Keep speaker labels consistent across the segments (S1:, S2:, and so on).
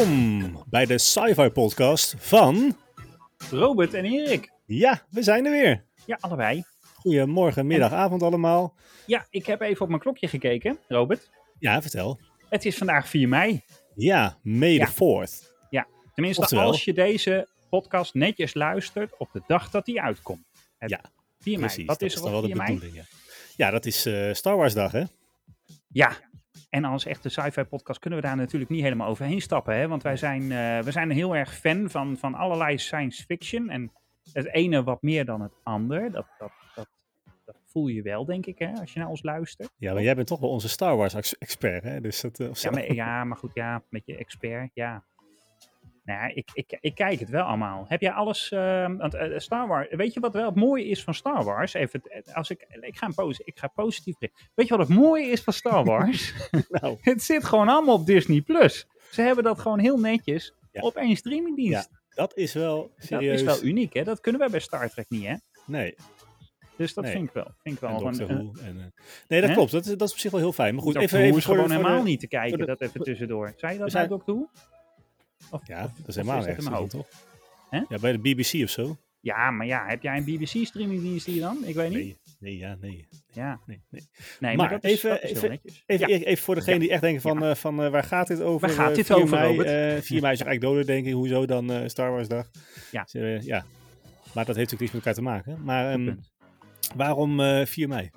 S1: Welkom bij de Sci-Fi Podcast van.
S2: Robert en Erik.
S1: Ja, we zijn er weer.
S2: Ja, allebei.
S1: Goedemorgen, middag, avond allemaal.
S2: Ja, ik heb even op mijn klokje gekeken, Robert.
S1: Ja, vertel.
S2: Het is vandaag 4 mei.
S1: Ja, May
S2: Ja.
S1: the 4th.
S2: Tenminste,
S1: Oftewel.
S2: als je deze podcast netjes luistert op de dag dat die uitkomt. Het
S1: Ja,
S2: 4 mei.
S1: Precies, dat
S2: is
S1: dan wel de
S2: 4 mei?
S1: bedoeling. Ja. ja, dat is eh, Star Wars dag, hè?
S2: Ja, en als echte sci-fi podcast kunnen we daar natuurlijk niet helemaal overheen stappen. Hè? Want wij zijn, eh, we zijn heel erg fan van, van allerlei science fiction. En het ene wat meer dan het ander. Dat, dat, dat, dat voel je wel, denk ik, hè, als je naar ons luistert.
S1: Ja, maar jij bent toch wel onze Star Wars ex- expert, hè? Dus dat, eh.
S2: Ja, maar, ja, maar goed, ja, met je expert, ja. Nou ja, ik, ik, ik kijk het wel allemaal. Heb jij alles, ehm, want eh, Star Wars, weet je wat wel het mooie is van Star Wars? Even, eh, als ik, ik ga, een ik ga positief. Weet je wat het mooie is van Star Wars?
S1: Nou,
S2: het zit gewoon allemaal op Disney+. Plus. Ze hebben dat gewoon heel netjes
S1: Ja.
S2: op één streamingdienst.
S1: dat is wel
S2: dat
S1: serieus.
S2: is wel uniek, hè? Dat kunnen wij bij Star Trek niet, hè?
S1: Nee,
S2: Dus dat
S1: Nee.
S2: vind ik wel. Vind ik wel
S1: en
S2: een-.
S1: En, eh, nee, dat
S2: Hè?
S1: klopt. Dat is, dat is op zich wel heel fijn. Maar goed, even, even
S2: gewoon
S1: de-
S2: helemaal niet te kijken,
S1: de-
S2: dat even tussendoor. Zei je dat
S1: zijn-
S2: Doctor Who? Of,
S1: Ja,
S2: of-
S1: dat is helemaal
S2: mijn
S1: toch? Ja, bij de BBC of zo?
S2: Ja, maar ja, heb jij een BBC-streamingdienst hier dan? Ik weet niet.
S1: Nee, nee, ja, nee.
S2: Ja,
S1: nee, nee.
S2: nee,
S1: Maar
S2: maar, dat is,
S1: even-
S2: is
S1: even-. Even,
S2: Ja.
S1: even voor degene die echt denken van, eh, van eh, waar gaat dit over?
S2: Waar gaat
S1: Eh,
S2: dit
S1: 4
S2: over,
S1: mei,
S2: Robert?
S1: 4 mei is eigenlijk doden, denk ik. Hoezo dan Star Wars dag?
S2: Ja.
S1: Dus, ja. Maar dat heeft natuurlijk niets met elkaar te maken. Maar ehm, waarom eh 4 mei?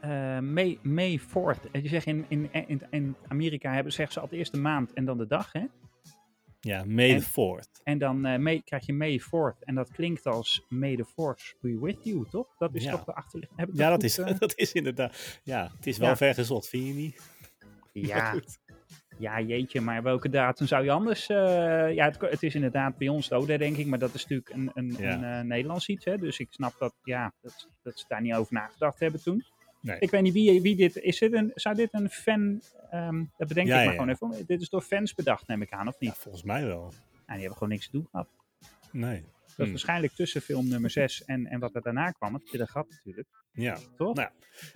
S2: Eh, May, May 4th. Eh, Je zegt in, in, in, in Amerika hebben, zeggen ze altijd eerst de maand en dan de dag. Hè?
S1: Ja, May
S2: En-
S1: the 4th.
S2: En dan eh, May, krijg je May 4th. En dat klinkt als May the Force be with you, toch? Dat is
S1: Ja.
S2: toch de achterliggende. Heb ik
S1: Ja, dat is,
S2: eh?
S1: dat is inderdaad. Ja, het is wel
S2: Ja.
S1: ver gezocht, vind je niet?
S2: Ja, ja, jeetje. Maar welke datum zou je anders... eh, ja, het, het is inderdaad bij ons doden, denk ik. Maar dat is natuurlijk een, een,
S1: Ja.
S2: een Nederlands iets. Hè? Dus ik snap dat, ja, dat, dat ze daar niet over nagedacht hebben toen.
S1: Nee.
S2: Ik weet niet wie, wie dit is. Dit een, zou dit een fan. ehm, dat bedenk
S1: Ja,
S2: ik maar
S1: ja,
S2: gewoon even. Dit is door fans bedacht, neem ik aan, of
S1: Ja,
S2: niet?
S1: volgens mij wel.
S2: Nou, die hebben gewoon niks te doen gehad.
S1: Nee.
S2: Dat is
S1: Hmm.
S2: waarschijnlijk tussen film nummer 6 en, en wat er daarna kwam. Het zit een gat natuurlijk,
S1: Ja.
S2: toch?
S1: Nou,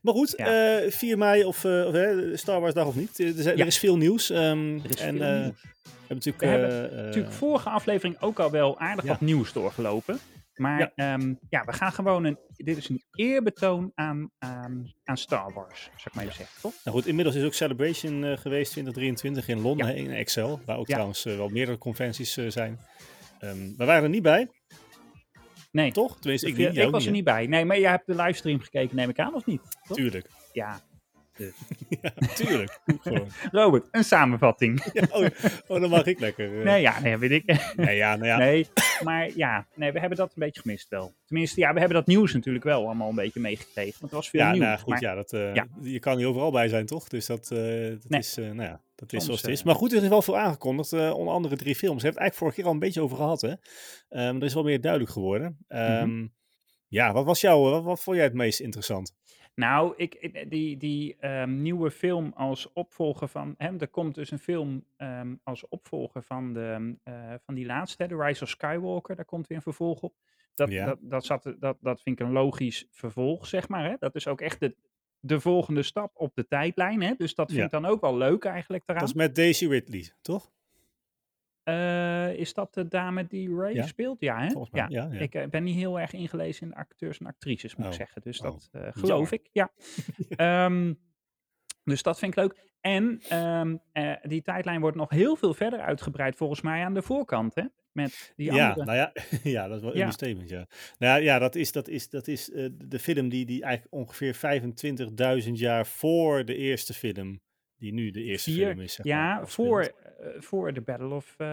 S1: Maar goed,
S2: Ja.
S1: eh 4 mei of, eh, of hè, Star Wars dag of niet. Er, zijn-
S2: Ja.
S1: er is veel nieuws. ehm,
S2: er is
S1: en
S2: veel
S1: eh,
S2: nieuws.
S1: we hebben natuurlijk...
S2: We hebben
S1: eh, eh,
S2: natuurlijk vorige aflevering ook al wel aardig
S1: ja.
S2: wat nieuws doorgelopen. Maar
S1: Ja.
S2: ja. ja, we gaan gewoon een. Dit is een eerbetoon aan, aan, aan Star Wars, zou ik maar even zeggen, toch?
S1: Nou goed, inmiddels is ook Celebration eh, geweest 2023 in Londen, in Excel. Waar ook trouwens eh, wel meerdere conventies eh, zijn. Ehm, we waren er niet bij,
S2: Nee,
S1: toch? Tenminste, ik
S2: ik,
S1: niet. ook
S2: was er
S1: niet,
S2: bij. Nee, maar jij hebt de livestream gekeken, neem ik aan, of niet? Toch?
S1: Tuurlijk.
S2: Ja.
S1: ja, tuurlijk. Gewoon.
S2: Robert, een samenvatting.
S1: Ja, oh, oh, dan mag ik lekker. eh.
S2: Nee, ja, nee, weet ik.
S1: Nee, ja, nou ja.
S2: Nee, maar ja, nee, we hebben dat een beetje gemist wel. Tenminste, ja, we hebben dat nieuws natuurlijk wel allemaal een beetje meegekregen. Want er was veel
S1: ja,
S2: nieuws.
S1: nou, goed,
S2: maar-
S1: ja, dat, eh,
S2: Ja.
S1: je kan niet overal bij zijn, toch? Dus dat, eh, dat
S2: Nee.
S1: is, eh, nou ja, dat is
S2: Soms,
S1: zoals het is. Maar goed, er is wel veel aangekondigd. onder andere drie films. Daar hebben we het eigenlijk vorige keer al een beetje over gehad, hè? Ehm, er is wel meer duidelijk geworden.
S2: Mhm.
S1: Ehm, Ja, wat was jouw, wat, wat vond jij het meest interessant?
S2: Nou, ik, ik- die, die ehm, nieuwe film als opvolger van hem, er komt dus een film ehm, als opvolger van, de, eh, van die laatste, hè, The Rise of Skywalker, daar komt weer een vervolg op. Dat,
S1: Ja.
S2: dat, dat, zat, dat, dat vind ik een logisch vervolg, zeg maar. Hè? Dat is ook echt de, de volgende stap op de tijdlijn. Hè? Dus dat vind
S1: Ja.
S2: ik dan ook wel leuk eigenlijk daaraan.
S1: Dat is met Daisy Ridley, toch?
S2: Eh, is dat de dame die Ray
S1: Ja.
S2: speelt? Ja, hè?
S1: Volgens mij, ja, ja.
S2: Ik eh, ben niet heel erg ingelezen in de acteurs en actrices, moet
S1: Oh,
S2: ik zeggen. Dus
S1: oh,
S2: dat eh, geloof ik, ja. Ehm, dus dat vind ik leuk. En ehm, eh, die tijdlijn wordt nog heel veel verder uitgebreid, volgens mij, aan de voorkant, hè? Met die
S1: Ja,
S2: andere...
S1: nou ja, ja, dat is wel een
S2: Ja.
S1: understatement, ja. Nou ja, ja, dat is, dat is, dat is de film die, die eigenlijk ongeveer 25.000 jaar voor de eerste film, die nu de eerste
S2: Vier,
S1: film is, zeg maar,
S2: ja, voor, voor de Battle of uh,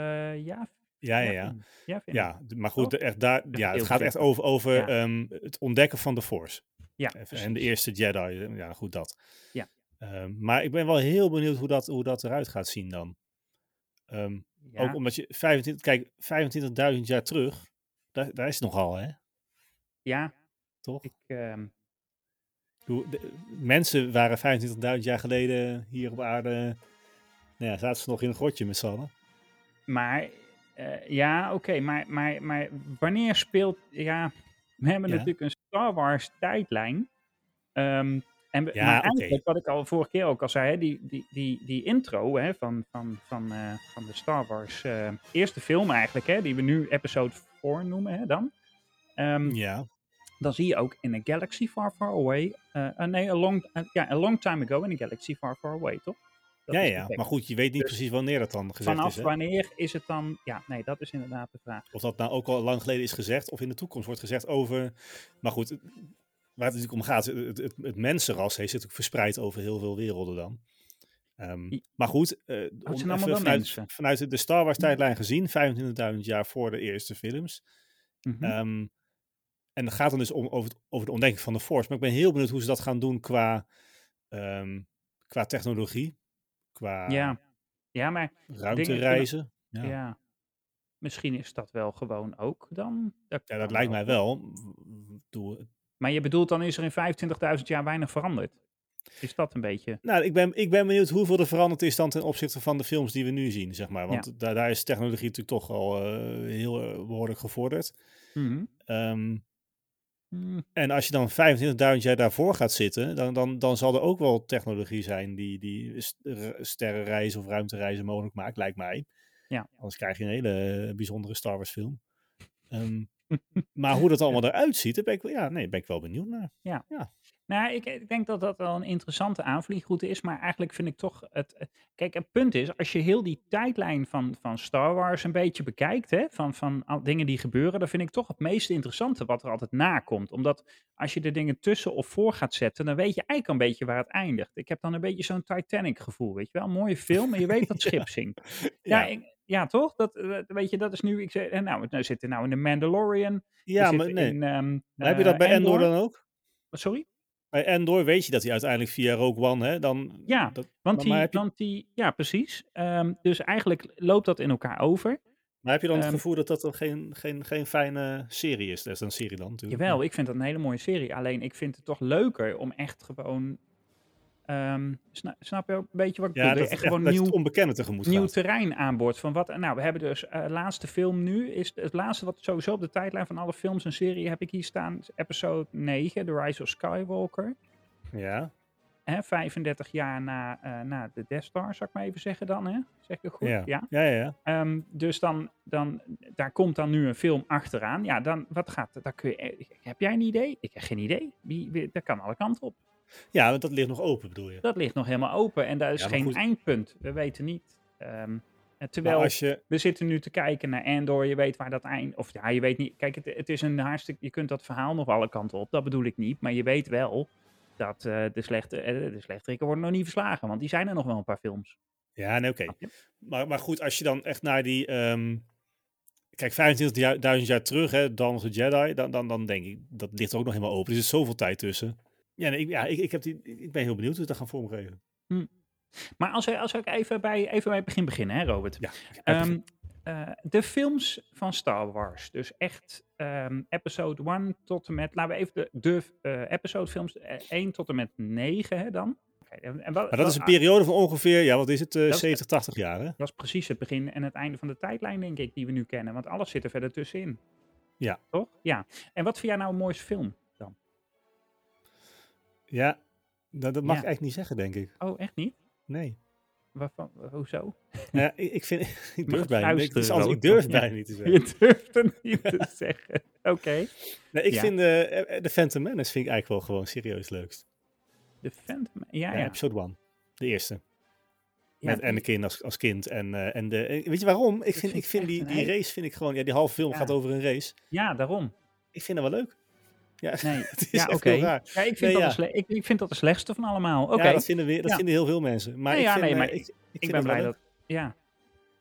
S2: ja,
S1: Ja, ja, ja.
S2: ja,
S1: maar goed, echt daar, ja, het gaat echt over, over
S2: Ja.
S1: ehm, het ontdekken van de Force.
S2: ja
S1: en de eerste Jedi, ja, goed dat.
S2: Ja.
S1: Ehm, maar ik ben wel heel benieuwd hoe dat, hoe dat eruit gaat zien dan. Ehm,
S2: Ja,
S1: Ook omdat je 25, kijk, 25.000 jaar terug, daar, daar is het nogal, hè?
S2: ja
S1: Toch?
S2: ik,
S1: de- mensen waren 25.000 jaar geleden hier op aarde. Nou ja, zaten ze nog in een grotje met z'n allen.
S2: Maar eh, ja, oké, maar, maar, maar wanneer speelt. Ja, we hebben
S1: Ja.
S2: natuurlijk een Star Wars tijdlijn. Ehm, En we-
S1: Ja,
S2: eigenlijk, wat ik al vorige keer ook al zei, hè, die, die, die, die intro hè, van, van, van, eh, van de Star Wars eh, eerste film eigenlijk, hè, die we nu episode 4 noemen hè, dan. Ehm,
S1: Ja,
S2: dan zie je ook in a galaxy far, far away. nee, a long, ja, a long time ago in a galaxy far, far away, toch? Dat
S1: ja, ja. Maar goed, je weet niet
S2: Dus
S1: precies wanneer dat dan gezegd
S2: Vanaf
S1: is. Hè?
S2: wanneer is het dan? Ja, nee, dat is inderdaad de vraag.
S1: Of dat nou ook al lang geleden is gezegd, of in de toekomst wordt gezegd over. Maar goed, waar het natuurlijk om gaat, het, het, het mensenras heeft natuurlijk verspreid over heel veel werelden dan. Ehm, maar goed,
S2: wel
S1: vanuit, vanuit de Star Wars tijdlijn gezien, 25.000 jaar voor de eerste films.
S2: Mhm.
S1: Ehm, en het gaat dan dus om, over, het, over de ontdekking van de Force. Maar ik ben heel benieuwd hoe ze dat gaan doen qua, ehm, qua technologie, qua
S2: ja. ja, maar
S1: ruimtereizen.
S2: ja.
S1: Ja.
S2: misschien is dat wel gewoon ook dan.
S1: ja, dat lijkt mij wel.
S2: Maar je bedoelt dan is er in 25.000 jaar weinig veranderd? Is dat een beetje?
S1: Nou, ik ben, ik ben benieuwd hoeveel er veranderd is dan ten opzichte van de films die we nu zien, zeg maar. Want daar, daar is technologie natuurlijk toch al eh, heel eh, behoorlijk gevorderd.
S2: Mm,
S1: en als je dan 25.000 jaar daarvoor gaat zitten, dan, dan, dan zal er ook wel technologie zijn die, die sterrenreizen of ruimtereizen mogelijk maakt, lijkt mij.
S2: Ja.
S1: Anders krijg je een hele eh, bijzondere Star Wars film. Ehm, maar hoe dat allemaal eruit ziet, daar ben ik, wel- ja, nee, ben ik wel benieuwd naar.
S2: Nou, ik, ik denk dat dat wel een interessante aanvliegroute is, maar eigenlijk vind ik toch het. Kijk, het punt is, als je heel die tijdlijn van, van Star Wars een beetje bekijkt, hè, van, van al dingen die gebeuren, dan vind ik toch het meest interessante wat er altijd nakomt. Omdat als je er dingen tussen of voor gaat zetten, dan weet je eigenlijk een beetje waar het eindigt. Ik heb dan een beetje zo'n Titanic gevoel, weet je wel? Een mooie film, en je weet dat het schip zinkt. Ja,
S1: Ja,
S2: ik- ja toch? Dat, weet je, dat is nu. Ik zeg, eh, nou, we zitten nou in de Mandalorian.
S1: ja maar nee.
S2: In, ehm,
S1: Maar heb je dat
S2: eh,
S1: bij Endor dan ook?
S2: Sorry?
S1: Bij Endor weet je dat hij uiteindelijk via Rogue One, hè, dan...
S2: Ja,
S1: dat,
S2: Want die,
S1: je,
S2: want die, ja, precies. Ehm, dus eigenlijk loopt dat in elkaar over.
S1: maar heb je dan het
S2: ehm,
S1: gevoel dat dat dan geen, geen, geen fijne serie is? Dat is een serie dan natuurlijk.
S2: Jawel, ik vind dat een hele mooie serie. Alleen ik vind het toch leuker om echt gewoon. Ehm, sna- snap je ook een beetje wat ik
S1: Ja,
S2: bedoel?
S1: dat,
S2: echt gewoon
S1: dat
S2: nieuw,
S1: het onbekende tegemoet
S2: nieuw
S1: gaat.
S2: terrein aan boord. Van wat, nou, we hebben dus eh laatste film nu. Is het laatste wat sowieso op de tijdlijn van alle films en serie heb ik hier staan. is Episode 9, The Rise of Skywalker.
S1: Ja,
S2: Hè, 35 jaar na, eh, na de Death Star, zou ik maar even zeggen dan. Hè? Zeg ik het goed?
S1: ja,
S2: ja.
S1: ja, ja. ja.
S2: Ehm, dus dan, dan, daar komt dan nu een film achteraan. Ja, dan, wat gaat, daar kun je, eh, heb jij een idee? Ik heb geen idee. Wie, wie, dat kan alle kanten op.
S1: Ja, want dat ligt nog open, bedoel je.
S2: Dat ligt nog helemaal open en daar is
S1: Ja,
S2: geen
S1: goed.
S2: eindpunt. We weten niet. Ehm,
S1: Maar
S2: terwijl
S1: als je...
S2: we zitten nu te kijken naar Andor, je weet waar dat eind... Of ja, je weet niet... Kijk, het, het is een hartstikke... Je kunt dat verhaal nog alle kanten op, dat bedoel ik niet. Maar je weet wel dat eh, de, slechte, eh, de slechterikken worden nog niet verslagen. Want die zijn er nog wel een paar films.
S1: Ja, nee, oké. Maar, maar goed, als je dan echt naar die... ehm, Kijk, 25.000 jaar terug, hè, Dawn of the Jedi, dan, dan, dan denk ik, dat ligt er ook nog helemaal open. Er zit zoveel tijd tussen. Ja, nee, ik, ja ik, ik, heb die, ik ben heel benieuwd hoe ze dat gaan vormgeven.
S2: Maar als, we- als we ook even bij, even bij het begin beginnen, hè Robert?
S1: Ja,
S2: Ehm, eh, de films van Star Wars. Dus echt ehm, episode 1 tot en met, laten we even de, de eh, episode films eh, 1 tot en met 9 hè, dan. En, en wat,
S1: maar dat is een periode van ongeveer, ja, wat is het, eh,
S2: Dat is-
S1: 70, 80 jaar, hè?
S2: Dat is precies het begin en het einde van de tijdlijn, denk ik, die we nu kennen. Want alles zit er verder tussenin.
S1: Ja.
S2: Toch? Ja. En wat vind jij nou een mooiste film?
S1: Ja, dat, dat mag
S2: Ja.
S1: ik eigenlijk niet zeggen, denk ik.
S2: Oh, echt niet?
S1: Nee.
S2: Waarvan, hoezo?
S1: Ja, ik, ik vind, ik durf bijna niet. Anders, ik durf bijna niet te zeggen.
S2: Je durft het niet te zeggen. Oké.
S1: Nee, ik
S2: Ja.
S1: vind eh, eh, de Phantom Menace vind ik eigenlijk wel gewoon serieus leukst.
S2: De Phantom. Ja,
S1: Ja,
S2: ja.
S1: episode 1. De eerste.
S2: Ja,
S1: Met Anakin als, als kind. En, eh, en de, eh, weet je waarom? Ik vind,
S2: vind
S1: ik vind
S2: echt
S1: die, die race vind ik gewoon... Ja, die halve film gaat over een race.
S2: ja, daarom.
S1: Ik vind dat wel leuk. Ja,
S2: Nee.
S1: het is
S2: ja, oké. Ja, ik vind,
S1: Nee,
S2: dat
S1: ja.
S2: Sle- ik, ik vind dat de slechtste van allemaal. Oké,
S1: Ja, dat vinden, we, dat vinden heel veel mensen. Maar
S2: Nee,
S1: ik
S2: ja,
S1: vind,
S2: nee, maar
S1: ik, ik,
S2: ben blij dat... Ja,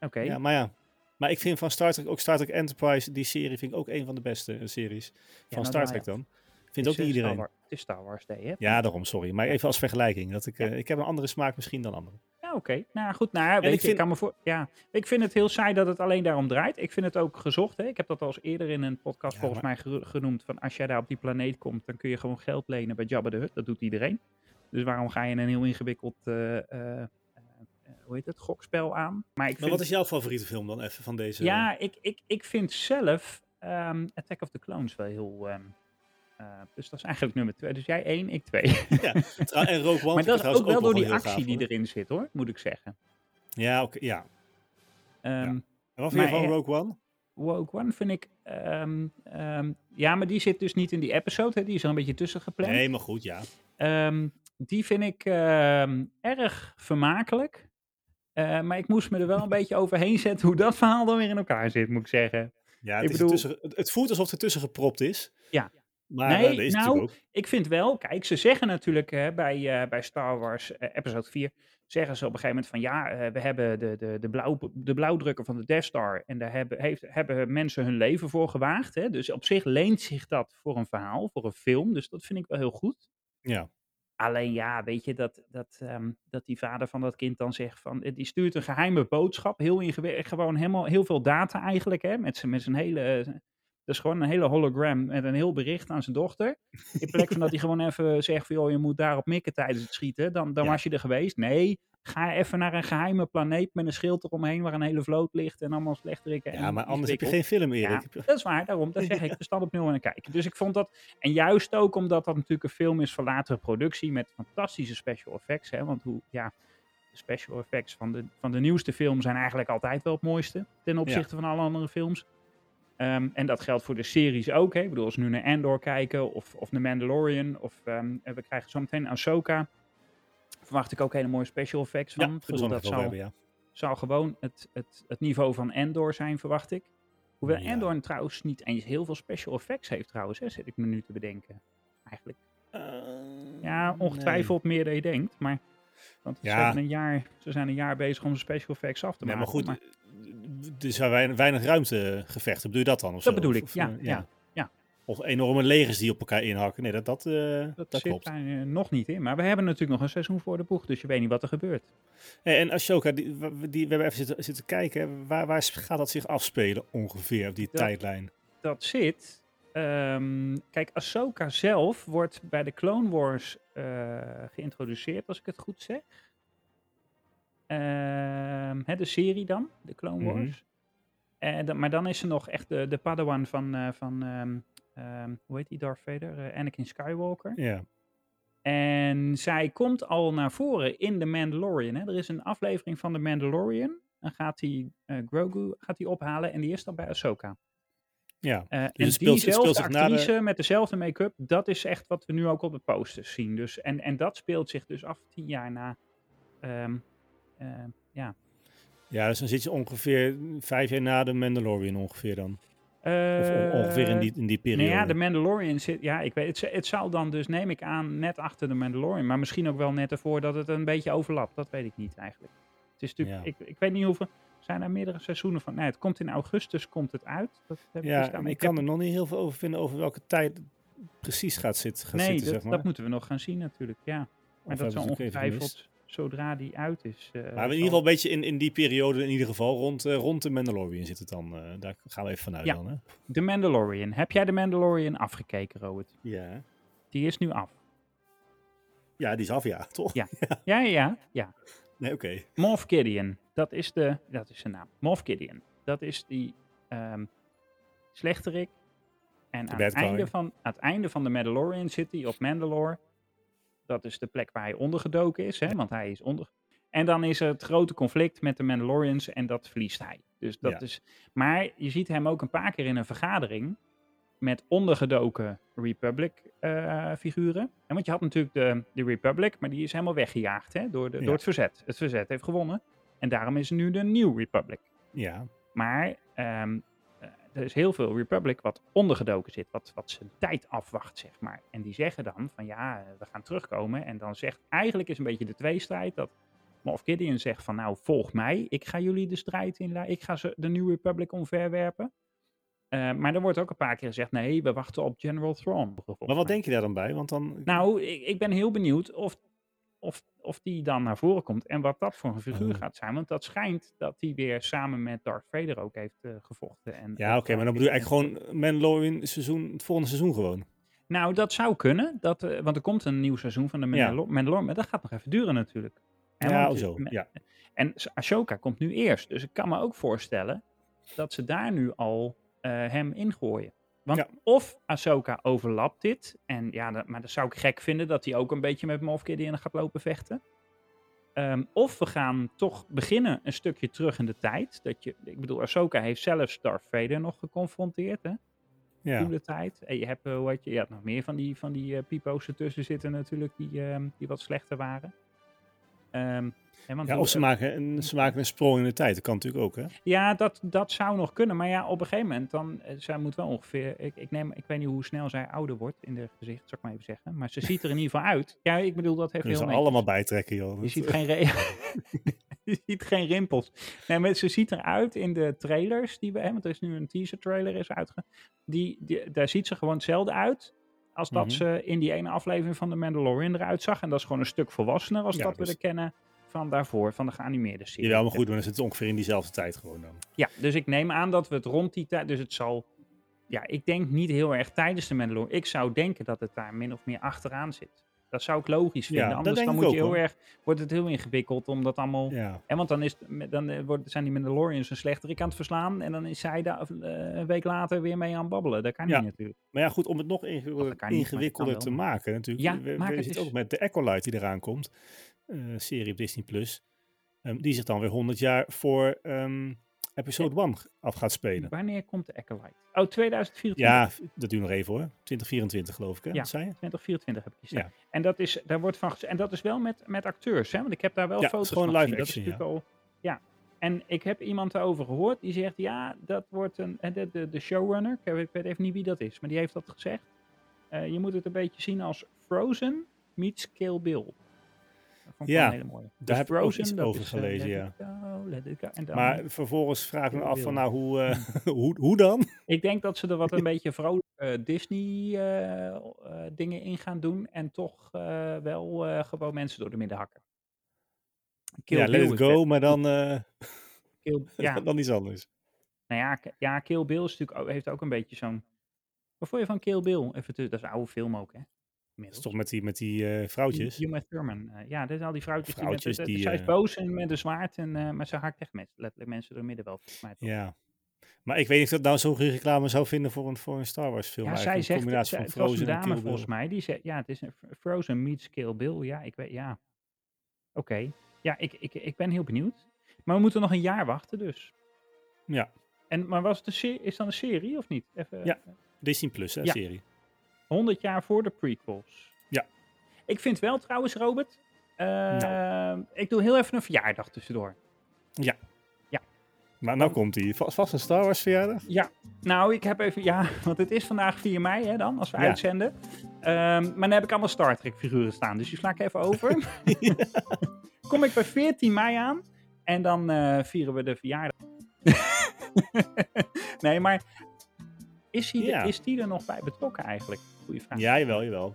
S2: oké.
S1: Ja, maar ja. Maar ik vind van Star Trek, ook Star Trek Enterprise, die serie vind ik ook een van de beste eh, series. Van
S2: nou,
S1: Star Trek dan. Vindt ook niet
S2: eh, Star
S1: iedereen.
S2: Wars- het is Star Wars Day, hè?
S1: Ja, daarom, sorry. Maar even als vergelijking. Dat ik, eh, ik heb een andere smaak misschien dan anderen.
S2: Oké. Nou goed, nou, weet
S1: ik
S2: je, ik
S1: vind-
S2: kan me voor... Ja, ik vind het heel saai dat het alleen daarom draait. Ik vind het ook gezocht, hè. Ik heb dat al eens eerder in een podcast
S1: Ja,
S2: volgens mij ge- genoemd. Van als jij daar op die planeet komt, dan kun je gewoon geld lenen bij Jabba de Hutt. Dat doet iedereen. Dus waarom ga je een heel ingewikkeld, eh, eh, eh, hoe heet het, gokspel aan? Maar ik
S1: Maar
S2: vind...
S1: wat is jouw favoriete film dan even van deze?
S2: Ja, ik, ik, ik vind zelf ehm, Attack of the Clones wel heel... ehm, Eh, dus dat is eigenlijk nummer twee. Dus jij één, ik twee.
S1: Ja, en Rogue One
S2: maar dat is ook wel door die actie
S1: gaaf,
S2: die
S1: hoor.
S2: erin zit hoor, moet ik zeggen.
S1: Ja, oké, ja.
S2: Ehm,
S1: En wat vind je van
S2: eh,
S1: Rogue One?
S2: Woke One vind ik... ehm, ehm, ja, maar die zit dus niet in die episode. Hè? Die is er een beetje tussen gepland.
S1: Nee, maar goed, ja.
S2: Die vind ik erg vermakelijk. Eh, maar ik moest me er wel een beetje overheen zetten hoe dat verhaal dan weer in elkaar zit, moet ik zeggen.
S1: ja het,
S2: Ik
S1: is
S2: bedoel-
S1: ertussen- het, voelt alsof het ertussen gepropt is.
S2: Ja.
S1: Maar
S2: Nee,
S1: eh, dat is
S2: nou,
S1: ook.
S2: Ik vind wel, kijk, ze zeggen natuurlijk hè, bij, eh, bij Star Wars eh, episode 4, zeggen ze op een gegeven moment van ja, we hebben de, de, de, blauw, de blauwdrukker van de Death Star en daar hebben, heeft, hebben mensen hun leven voor gewaagd. Hè? Dus op zich leent zich dat voor een verhaal, voor een film, dus dat vind ik wel heel goed.
S1: Ja.
S2: Alleen ja, weet je, dat, dat, ehm, dat die vader van dat kind dan zegt van, die stuurt een geheime boodschap, heel ingewikkeld, gewoon helemaal, heel veel data eigenlijk, hè, met zijn met zijn hele, dat is gewoon een hele hologram met een heel bericht aan zijn dochter. In plek van dat hij gewoon even zegt van, joh, je moet daarop mikken tijdens het schieten, dan, dan
S1: Ja.
S2: was je er geweest. Nee, ga even naar een geheime planeet met een schild eromheen waar een hele vloot ligt en allemaal slechterikken.
S1: ja, maar anders heb je geen film,
S2: Ja,
S1: Erik.
S2: dat is waar, daarom. Dat zeg ik. We staan op nul en kijken. Dus ik vond dat. En juist ook omdat dat natuurlijk een film is van latere productie. met fantastische special effects. Hè, want hoe. Ja, de special effects van de, van de nieuwste film zijn eigenlijk altijd wel het mooiste. ten opzichte van alle andere films. Ehm, en dat geldt voor de series ook. Hè. Ik bedoel, als we nu naar Andor kijken. of, of The Mandalorian. of ehm, en we krijgen zo meteen Ahsoka. verwacht ik ook hele mooie special effects van.
S1: Ja,
S2: Ik
S1: dat
S2: bedoel,
S1: zal
S2: dat zal,
S1: hebben, ja.
S2: zou gewoon het, het, het niveau van Endor zijn, verwacht ik. Hoewel
S1: Ja.
S2: Endor trouwens niet eens heel veel special effects heeft trouwens, hè, zit ik me nu te bedenken. Eigenlijk.
S1: Eh,
S2: Ja, ongetwijfeld meer dan je denkt, maar... Want ze,
S1: Ja.
S2: hebben een jaar, ze zijn een jaar bezig om de special effects af te
S1: Nee,
S2: maken.
S1: maar goed, zijn weinig, weinig ruimtegevechten. Bedoel je dat dan? Of
S2: Dat
S1: zo?
S2: bedoel ik,
S1: of,
S2: ja,
S1: eh,
S2: ja, ja.
S1: Of enorme legers die op elkaar inhakken. Nee, dat, dat, eh,
S2: dat,
S1: dat
S2: zit
S1: klopt.
S2: daar eh, nog niet in. Maar we hebben natuurlijk nog een seizoen voor de boeg, dus je weet niet wat er gebeurt.
S1: Hey, en Ashoka, die, die, we hebben even zitten, zitten kijken. Waar, waar gaat dat zich afspelen ongeveer op die tijdlijn?
S2: dat zit. ehm, kijk, Ahsoka zelf wordt bij de Clone Wars geïntroduceerd, als ik het goed zeg. Ehm, hè, de serie dan, de Clone
S1: Mhm.
S2: Wars. En dan- maar dan is ze nog echt de, de padawan van, eh, van ehm, ehm, hoe heet die Darth Vader? Eh, Anakin Skywalker.
S1: Ja.
S2: En zij komt al naar voren in The Mandalorian. Hè. Er is een aflevering van The Mandalorian. Dan gaat hij eh, Grogu gaat hij ophalen en die is dan bij Ahsoka.
S1: ja.
S2: Eh,
S1: het
S2: en
S1: speelt- het
S2: diezelfde
S1: speelt zich na de-
S2: actrice met dezelfde make-up, dat is echt wat we nu ook op de posters zien. Dus, en, en dat speelt zich dus af tien jaar na. Ja.
S1: ja, dus dan zit je ongeveer vijf jaar na de Mandalorian ongeveer dan. Of on- ongeveer in die, in die periode.
S2: Nou ja, de Mandalorian zit, ja, ik weet, het, het zou dan dus, neem ik aan, net achter de Mandalorian, maar misschien ook wel net ervoor dat het een beetje overlapt. Dat weet ik niet eigenlijk. Het is natuurlijk,
S1: Ja.
S2: ik, ik weet niet hoeveel, zijn er meerdere seizoenen van? Nee, het komt in augustus, komt het uit. Dat heb dus
S1: ja, maar ik kan er nog niet heel veel over vinden over welke tijd het precies gaat, zitten, gaat
S2: Nee,
S1: zitten,
S2: dat,
S1: zeg maar.
S2: dat moeten we nog gaan zien natuurlijk, ja. Maar
S1: Of
S2: dat
S1: gemist?
S2: ongetwijfeld zodra die uit is. eh,
S1: Maar in ieder geval een beetje in, in die periode, in ieder geval, rond, eh, rond de Mandalorian zit het dan. eh, daar gaan we even vanuit
S2: Ja.
S1: dan, hè?
S2: The Mandalorian. Heb jij de Mandalorian afgekeken, Robert?
S1: Ja.
S2: Die is nu af.
S1: Ja, die is af, ja, toch?
S2: Ja. Ja, ja, ja. ja.
S1: Nee, oké.
S2: Moff Gideon. Dat is de, dat is zijn naam. Moff Gideon. Dat is die ehm slechterik. En aan het, einde van, aan het einde van de Mandalorian zit hij op Mandalore. Dat is de plek waar hij ondergedoken is, hè, want hij is onder... En dan is er het grote conflict met de Mandalorians en dat verliest hij. Dus dat
S1: Ja.
S2: is... Maar je ziet hem ook een paar keer in een vergadering met ondergedoken Republic-figuren. en want je had natuurlijk de, de Republic, maar die is helemaal weggejaagd hè, door, de,
S1: Ja.
S2: door het verzet. Het verzet heeft gewonnen. En daarom is er nu de New Republic.
S1: Ja.
S2: Maar ehm, eh, er is heel veel Republic wat ondergedoken zit, wat, wat zijn tijd afwacht, zeg maar. En die zeggen dan van ja, eh, we gaan terugkomen. En dan zegt, eigenlijk is een beetje de tweestrijd dat Moff Gideon zegt van nou, volg mij. Ik ga jullie de strijd inleiden. Ik ga ze de New Republic omverwerpen. Eh, maar er wordt ook een paar keer gezegd, nee, we wachten op General Thrawn.
S1: Maar wat denk je daar dan bij? Want dan...
S2: Nou, ik, ik ben heel benieuwd of, of, of die dan naar voren komt en wat dat voor een figuur
S1: Oh.
S2: gaat zijn. Want dat schijnt dat hij weer samen met Darth Vader ook heeft eh, gevochten. En
S1: ja, oké, maar dan bedoel je eigenlijk gewoon Mandalorian seizoen, het volgende seizoen gewoon.
S2: Nou, dat zou kunnen, dat, eh, want er komt een nieuw seizoen van de
S1: Ja.
S2: Mandalor- Mandalorian, maar dat gaat nog even duren natuurlijk. En
S1: Ja,
S2: want-
S1: zo. Ja.
S2: En Ashoka komt nu eerst, dus ik kan me ook voorstellen dat ze daar nu al eh, hem ingooien. Want
S1: Ja.
S2: of Ahsoka overlapt dit. En ja, dat, maar dat zou ik gek vinden dat hij ook een beetje met Moff Gideon gaat lopen vechten. Ehm, of we gaan toch beginnen een stukje terug in de tijd. Dat je, ik bedoel, Ahsoka heeft zelfs Darth Vader nog geconfronteerd. Hè?
S1: Ja.
S2: toen de tijd. En je hebt, eh, hoe heet je, je nog meer van die, van die eh, pipo's ertussen zitten natuurlijk, die, ehm, die wat slechter waren. Ehm,
S1: Ja,
S2: hoe-
S1: of ze maken, een, ze maken een sprong in de tijd. Dat kan natuurlijk ook, hè?
S2: ja, dat, dat zou nog kunnen. Maar ja, op een gegeven moment, dan, eh, zij moet wel ongeveer, ik, ik, neem, ik weet niet hoe snel zij ouder wordt in de gezicht, zal ik maar even zeggen. Maar ze ziet er in ieder geval uit. Ja, ik bedoel, dat heeft heel
S1: ze allemaal bijtrekken, joh.
S2: Je ziet geen, je ziet geen rimpels. Nee, maar ze ziet eruit in de trailers die we hebben. Want er is nu een teaser trailer is uitge... Die, die, daar ziet ze gewoon hetzelfde uit. Als dat
S1: Mhm.
S2: ze in die ene aflevering van The Mandalorian eruit zag. En dat is gewoon een stuk volwassener als
S1: Ja,
S2: dat we er kennen van daarvoor, van de geanimeerde serie.
S1: Jawel, maar goed, maar dan zit het ongeveer in diezelfde tijd gewoon dan.
S2: Ja, dus ik neem aan dat we het rond die tijd... Dus het zal... Ja, ik denk niet heel erg tijdens de Mandalorian. Ik zou denken dat het daar min of meer achteraan zit. Dat zou ik logisch vinden. Anders dan moet je heel
S1: hoor.
S2: erg, wordt het heel ingewikkeld om dat allemaal...
S1: Ja.
S2: En want dan, is, dan eh, wordt, zijn die Mandalorians een slechterik aan het verslaan. En dan is zij daar eh, een week later weer mee aan het babbelen. Dat kan
S1: Ja.
S2: niet natuurlijk.
S1: Maar ja, goed, om het nog ingewikkelder,
S2: niet,
S1: te maken natuurlijk.
S2: Ja,
S1: we,
S2: maak
S1: we
S2: het
S1: zitten ook met de Acolyte die eraan komt. eh, serie op Disney+. Plus. Ehm, die zich dan weer 100 jaar voor ehm, episode 1 af gaat spelen.
S2: Wanneer komt de Acolyte? Oh, 2024.
S1: Ja, dat duurt nog even hoor. 2024 geloof ik, hè?
S2: Ja.
S1: Wat zei je?
S2: 2024 heb ik gezegd.
S1: Ja.
S2: En dat is, daar wordt van En dat is wel met, met acteurs, hè? Want ik heb daar wel
S1: Ja,
S2: foto's van
S1: live
S2: gezien.
S1: action,
S2: dat is natuurlijk al. Ja. En ik heb iemand erover gehoord die zegt: ja, dat wordt een. De, de, de showrunner, ik weet even niet wie dat is, maar die heeft dat gezegd. Eh, je moet het een beetje zien als Frozen meets Kill Bill. Vond ik
S1: Ja,
S2: een hele mooie.
S1: daar heb ik ook iets
S2: dat
S1: over
S2: is,
S1: gelezen, ja.
S2: go. En dan-
S1: Maar vervolgens vraag ik me af van nou, hoe, eh, hoe, hoe dan?
S2: Ik denk dat ze er wat een beetje vrolijk eh, Disney eh, dingen in gaan doen. En toch wel gewoon mensen door de midden hakken. Kill
S1: ja,
S2: Bill
S1: let it go, maar dan,
S2: Kill, ja,
S1: dan iets anders.
S2: nou ja, ja, Kill Bill is natuurlijk ook, heeft ook een beetje zo'n... Wat vond je van Kill Bill? Even dat is een oude film ook, hè?
S1: Dat
S2: Inmiddels.
S1: is toch met die, met die eh, vrouwtjes?
S2: Uma Thurman. eh, ja, dit zijn al die vrouwtjes,
S1: Vrouwtjes
S2: die, met,
S1: die,
S2: zij is
S1: eh,
S2: boos en met een zwaard, en, maar ze hakt echt met, letterlijk mensen door midden wel. mij?
S1: Ja. Maar ik weet niet of dat nou zo'n reclame zou vinden voor een, voor een Star Wars film.
S2: Ja, zij zegt,
S1: een combinatie van
S2: een
S1: Frozen en
S2: dame volgens mij, die zegt, ja, het is een Frozen meets Kill Bill. Ja, ik weet, ja. Oké. Ja, ik, ik, ik ben heel benieuwd. Maar we moeten nog een jaar wachten dus.
S1: Ja,
S2: En, maar was het een is dan een serie of niet? Even,
S1: Ja. Disney Plus, hè,
S2: Ja.
S1: serie.
S2: 100 jaar voor de prequels.
S1: Ja.
S2: Ik vind wel trouwens, Robert, eh,
S1: Nou.
S2: ik doe heel even een verjaardag tussendoor.
S1: Maar nou komt hij. Vast, vast een Star Wars verjaardag?
S2: Ja, nou, ik heb even, ja, want het is vandaag 4 mei hè, dan, als we
S1: Ja.
S2: uitzenden. Ehm, maar dan heb ik allemaal Star Trek figuren staan, dus die sla ik even over. Kom ik bij 14 mei aan en dan eh, vieren we de verjaardag. nee, maar is,
S1: Ja.
S2: er, is die er nog bij betrokken eigenlijk? Goeie vraag.
S1: Ja, jawel, jawel.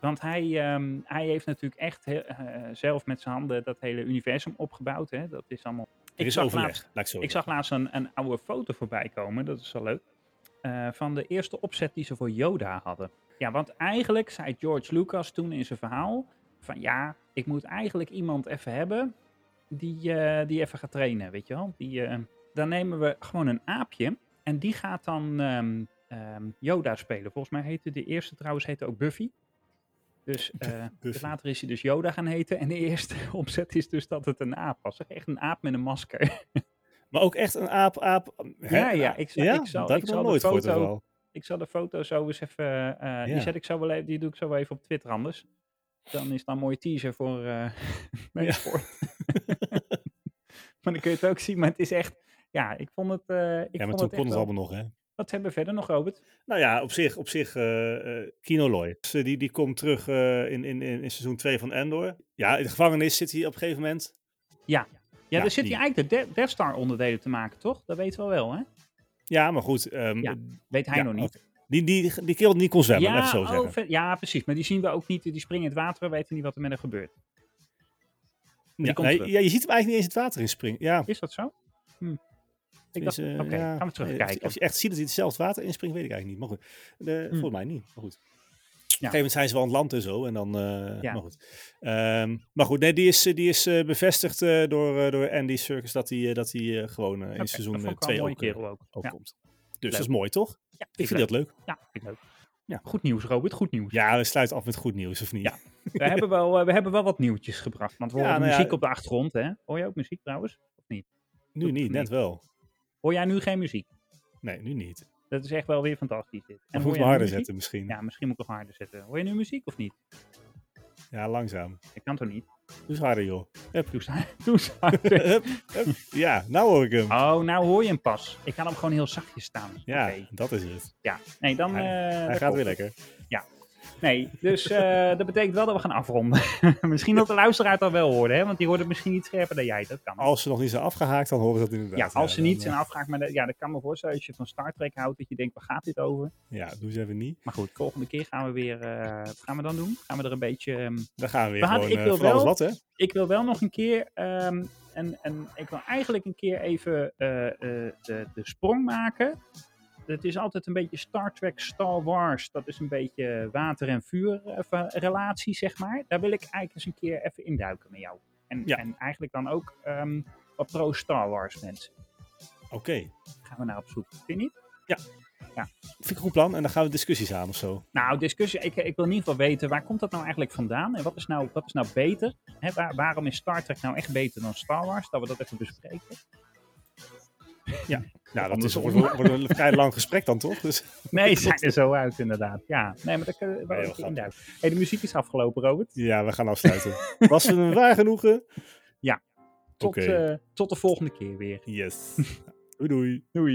S2: Want hij, ehm, hij heeft natuurlijk echt he- eh, zelf met zijn handen dat hele universum opgebouwd. Hè? Dat is allemaal...
S1: Er is
S2: zag
S1: overleg,
S2: laatst-
S1: laat ik zo
S2: ik zag laatst een, een oude foto voorbij komen, dat is wel leuk. eh, van de eerste opzet die ze voor Yoda hadden. Ja, want eigenlijk zei George Lucas toen in zijn verhaal: van ja, ik moet eigenlijk iemand even hebben die, eh, die even gaat trainen, weet je wel. Die, dan nemen we gewoon een aapje en die gaat dan ehm, ehm, Yoda spelen. Volgens mij heette de eerste trouwens heette ook Buffy. Dus eh, later is hij dus Yoda gaan heten. En de eerste opzet is dus dat het een aap was. Echt een aap met een masker.
S1: Maar ook echt een aap, aap. hè?
S2: Ja, ja, ik zal-
S1: ja?
S2: ik zal-
S1: dat
S2: ik zal de
S1: nooit gehoord.
S2: foto-. Ik zal de foto zo eens even. eh, Die zet ik zo wel even, die doe ik zo wel even op Twitter anders. Dan is dat een mooie teaser voor eh mijn
S1: Ja.
S2: sport. maar dan kun je het ook zien. Maar het is echt. Ja, ik vond het. ik
S1: Ja, maar
S2: vond
S1: toen
S2: het
S1: kon het allemaal nog, hè?
S2: Wat hebben we verder nog, Robert?
S1: Nou ja, op zich, op zich eh eh, eh, die, die komt terug eh, in, in, in, in seizoen 2 van Endor. Ja, in de gevangenis zit hij op een gegeven moment.
S2: Ja,
S1: Ja,
S2: daar zit hij eigenlijk de De- Death Star onderdelen te maken, toch? Dat weten we wel, hè?
S1: Ja, maar goed. ehm,
S2: Ja, Weet hij
S1: ja,
S2: nog niet.
S1: Die, die, die kerel niet kon zwemmen,
S2: ja,
S1: zo
S2: oh,
S1: zeggen.
S2: ver- ja, precies. Maar die zien we ook niet. Die springen in het water. We weten niet wat er met hem gebeurt. die
S1: Ja,
S2: komt
S1: nee,
S2: terug.
S1: ja, je ziet hem eigenlijk niet eens het water in springen. Ja,
S2: Is dat zo? Hm. Ik dacht,
S1: is, eh,
S2: oké,
S1: ja,
S2: gaan we terugkijken.
S1: Of je echt ziet dat hij hetzelfde water inspringt, weet ik eigenlijk niet. Maar goed, de,
S2: Hm.
S1: volgens mij niet. Maar goed. Op een
S2: Ja.
S1: gegeven moment zijn ze wel aan het land en zo. En dan, eh,
S2: Ja.
S1: maar goed. Ehm, maar goed, nee, die is, die is eh, bevestigd eh, door, eh, door Andy Serkis dat hij, eh, dat hij eh, gewoon eh, in seizoen
S2: dat vond ik wel
S1: 2
S2: een mooie
S1: ook, eh,
S2: kerel ook.
S1: ook
S2: Ja.
S1: komt. Dus
S2: Leuk.
S1: dat is mooi, toch?
S2: Ja,
S1: Ik vind dat leuk.
S2: Ja, vind ik leuk.
S1: Ja.
S2: Goed nieuws, Robert. Goed nieuws.
S1: Ja, we sluiten af met goed nieuws, of niet?
S2: Ja. We, hebben wel, eh, we hebben wel wat nieuwtjes gebracht. Want we
S1: Ja,
S2: horen
S1: nou ja.
S2: muziek op de achtergrond, hè? Hoor je ook muziek trouwens? Of niet?
S1: Nu niet, net wel.
S2: Hoor jij nu geen muziek?
S1: Nee, nu niet.
S2: Dat is echt wel weer fantastisch dit. Hoor
S1: moet ik harder
S2: muziek?
S1: zetten misschien. Ja,
S2: Ja, misschien moet ik nog harder zetten. Hoor je nu muziek of niet?
S1: langzaam.
S2: Ik kan toch niet?
S1: Doe harder, joh.
S2: Eens, doe harder.
S1: Hup, hup. ja, nou hoor ik hem.
S2: Oh, nou hoor je hem pas. Ik kan hem gewoon heel zachtjes staan.
S1: ja, dat is het.
S2: Ja, nee, dan...
S1: Hij-
S2: eh,
S1: Hij gaat weer lekker.
S2: Nee, dus eh, dat betekent wel dat we gaan afronden. misschien dat de luisteraar het al wel hoorde, hè? want die hoort het misschien niet scherper dan jij. Dat kan.
S1: Als ze nog niet zijn afgehaakt, dan horen ze dat inderdaad.
S2: ja, als ze niet
S1: eh,
S2: zijn afgehaakt, maar dat- ja, dat kan me voorstellen als je van Star Trek houdt, dat je denkt, waar gaat dit over?
S1: Ja, doe ze even niet.
S2: Maar goed, volgende keer gaan we weer, eh, wat gaan we dan doen? Gaan we er een beetje, ehm,
S1: Dan gaan we weer
S2: We hadden-
S1: gewoon
S2: ik wil
S1: eh,
S2: wel-
S1: wat, hè?
S2: ik wil wel nog een keer, ehm, en, en ik wil eigenlijk een keer even eh, eh, de, de sprong maken. Het is altijd een beetje Star Trek, Star Wars. Dat is een beetje water en vuur eh, zeg maar. Daar wil ik eigenlijk eens een keer even induiken met jou. En,
S1: Ja.
S2: en eigenlijk dan ook ehm, wat pro-Star Wars mensen.
S1: Oké.
S2: Gaan we naar op zoek. Vind je niet?
S1: Vind ik een goed plan. En dan gaan we discussies aan of zo.
S2: Nou, discussie. Ik, ik wil in ieder geval weten, waar komt dat nou eigenlijk vandaan? En wat is nou, wat is nou beter? Waar- waarom is Star Trek nou echt beter dan Star Wars? Dat we dat even bespreken.
S1: Nou, dat is, wordt, wordt een vrij lang gesprek dan, toch? Dus,
S2: Nee, zijn er zo uit inderdaad. Ja, nee, maar dat kunnen we induiken. Hey, de muziek is afgelopen, Robert.
S1: ja, we gaan afsluiten. Was het een waar genoegen?
S2: Tot,
S1: Oké.
S2: eh, tot de volgende keer weer.
S1: Yes. doei doei.
S2: Doei.